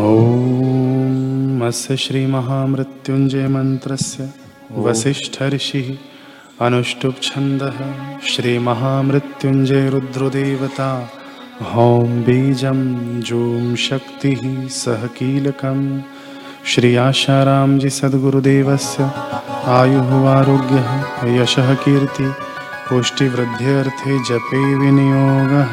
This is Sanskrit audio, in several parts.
ॐ अस्य श्रीमहामृत्युञ्जयमन्त्रस्य वसिष्ठऋषिः अनुष्टुप्छन्दः श्रीमहामृत्युञ्जयरुद्रदेवता हौं बीजं जूं शक्तिः सह कीलकं। श्री आशारामजि सद्गुरुदेवस्य आयुः आरोग्यः यशः कीर्ति पुष्टिवृद्ध्यर्थे जपे विनियोगः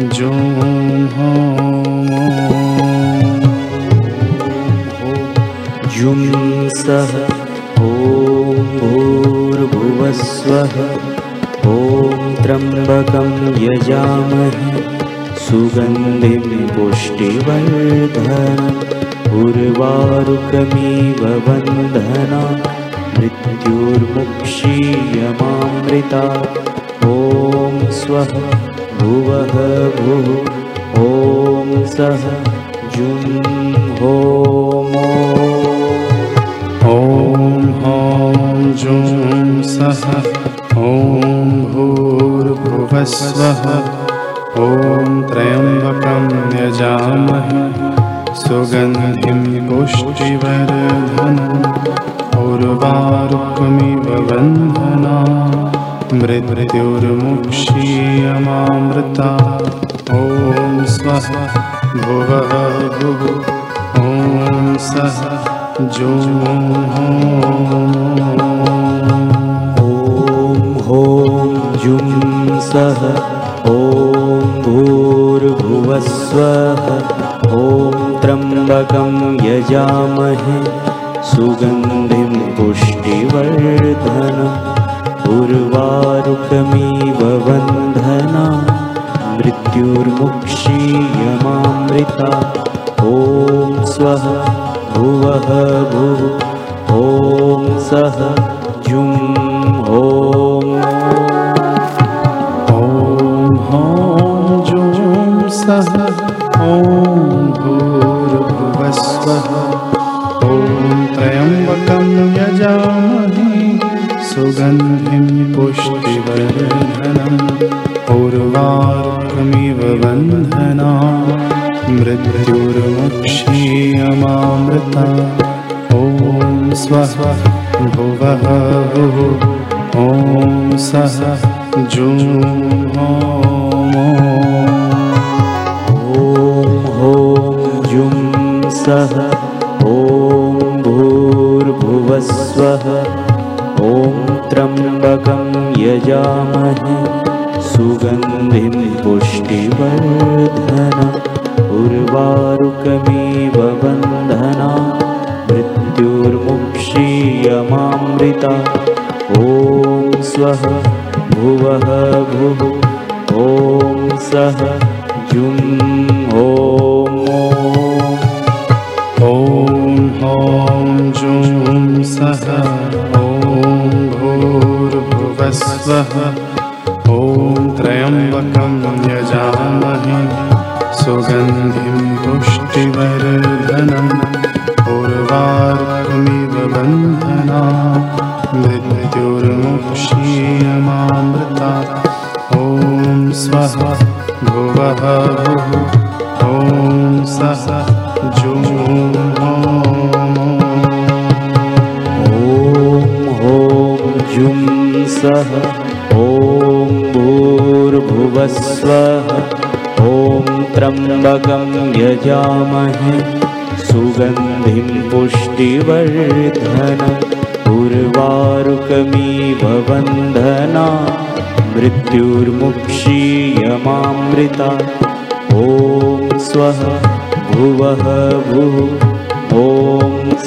जुं जुं सः ॐ भूर्भुवस्वः ॐ त्र्यम्बकं यजामहे सुगन्धिं बन्धना मृत्युर्मुक्षीयमामृता। ॐ स्वः भुवः भुः ॐ सः जुं ॐ हौं जुं सः ॐ भूर्भुवस्वः ॐ त्र्यम्बकं यजामहे सुगन्धिं पुष्टिवर्धनम् उर्वारुकमिव बन्धना मृत्युर्मुक्षीयमामृता। ॐ स्वः भुवः भुः ॐ सः जुं ॐ हों जुं सः। ॐ भूर्भुवस्वः। ॐ त्र्यम्बकं यजामहे। सुगन्धिं पुष्टिवर्धनम् उर्वारुकमिव बन्धना मृत्युर्मुक्षीयमामृता। ॐ स्वः भुवः भुः ॐ सः जुं ॐ हौं जुं सः ॐ भूर्भुवस्वः ॐ त्र्यम्बकं यजामहे सुगन्धिं पुष्टिवर्धनम् उर्वारुकमिव बन्धना मृत्युर्मुक्षीयमामृता। ॐ स्वः भुवः भुः ॐ सः जुं ॐ हों जुं सः ॐ भूर्भुवस्वः ॐ त्र्यम्बकं यजामहे। सुगन्धिं पुष्टिवर्धन उर्वारुकमिव बन्धना मृत्युर्मुक्षीयमामृता। ॐ स्वः भुवः भुः ॐ सः जुं भूर्भुवस्वः ॐ त्र्यम्बकं यजामहे। सुगन्धिं पुष्टिवर्धनम्। उर्वारुकमिव बन्धना। मृत्युर्मुक्षीयमामृता सः ॐ भूर्भुवस्वः। ॐ त्र्यम्बकं यजामहे। सुगन्धिं पुष्टिवर्धन। उर्वारुकमिव बन्धना मृत्युर्मुक्षीयमामृता ॐ स्वः भुवः भुः। ॐ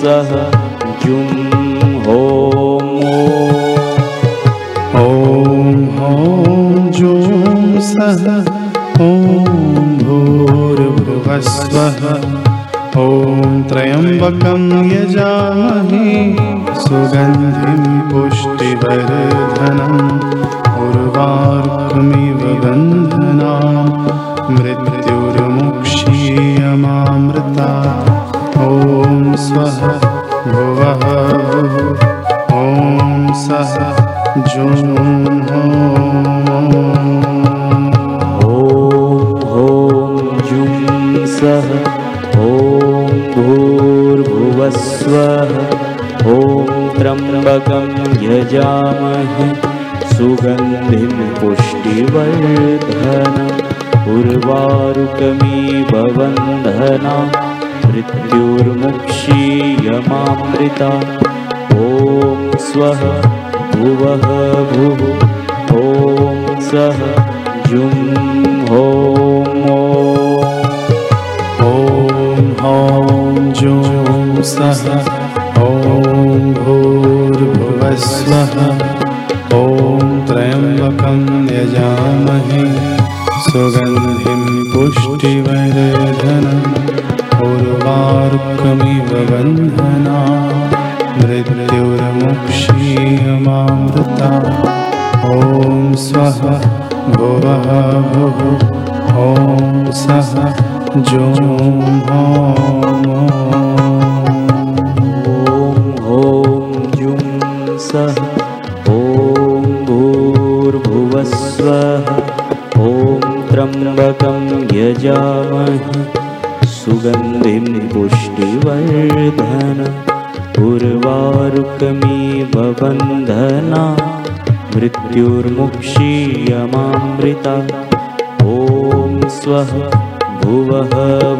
सः जुं सः ॐ भुवस्वः ॐ त्र्यम्बकं यजामहे। सुगन्धिं पुष्टिवर्धनम् सुगन्धिं पुष्टिवर्धनम् उर्वारुकमिव बन्धना मृत्युर्मुक्षीयमामृता। ॐ स्वः भुवः भुः ॐ सः जुं ॐ ॐ हौं जुं सः ॐ भूर्भुवस्वः ॐ त्र्यम्बकं यजामहे सुगन्धिं पुष्टिवर्धनम् उर्वारुकमिव बन्धना मृत्युर्मुक्षीयमामृता। ॐ स्वः भुवः भुः। ॐ सः जुं ॐ जुं सः भूर्भुवस्वः ॐ त्र्यम्बकं यजामहे। सुगन्धिं पुष्टिवर्धन। उर्वारुकमिव बन्धना मृत्युर्मुक्षीयमामृता ॐ स्वः भुवः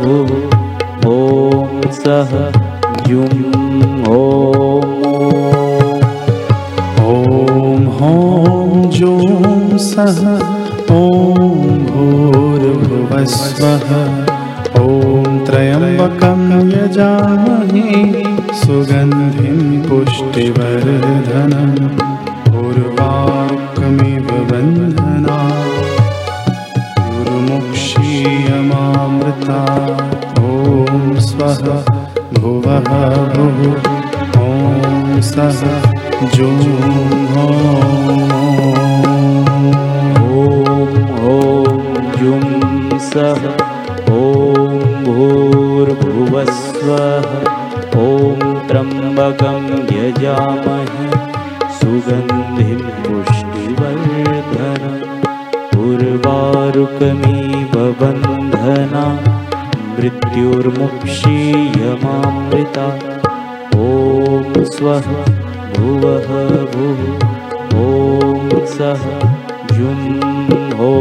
भुः। ॐ सः जुं ॐ ॐ हौं जुं सः ॐ भूर्भुवस्वः। ॐ त्र्यम्बकं यजामहे। सुगन्धिं पुष्टिवर्धनम् उर्वारुकमिव बन्धना गुरुमुक्षीयमामृता। ॐ स्वः भुवः भुः। ॐ सः जुं सः ॐ भूर्भुवस्वः ॐ त्र्यम्बकं यजामहे सुगन्धिं पुष्टिवर्धनम् उर्वारुकमिव बन्धना मृत्युर्मुक्षीयमामृता ॐ स्वः भुवः भुः ॐ सः जुं ॐ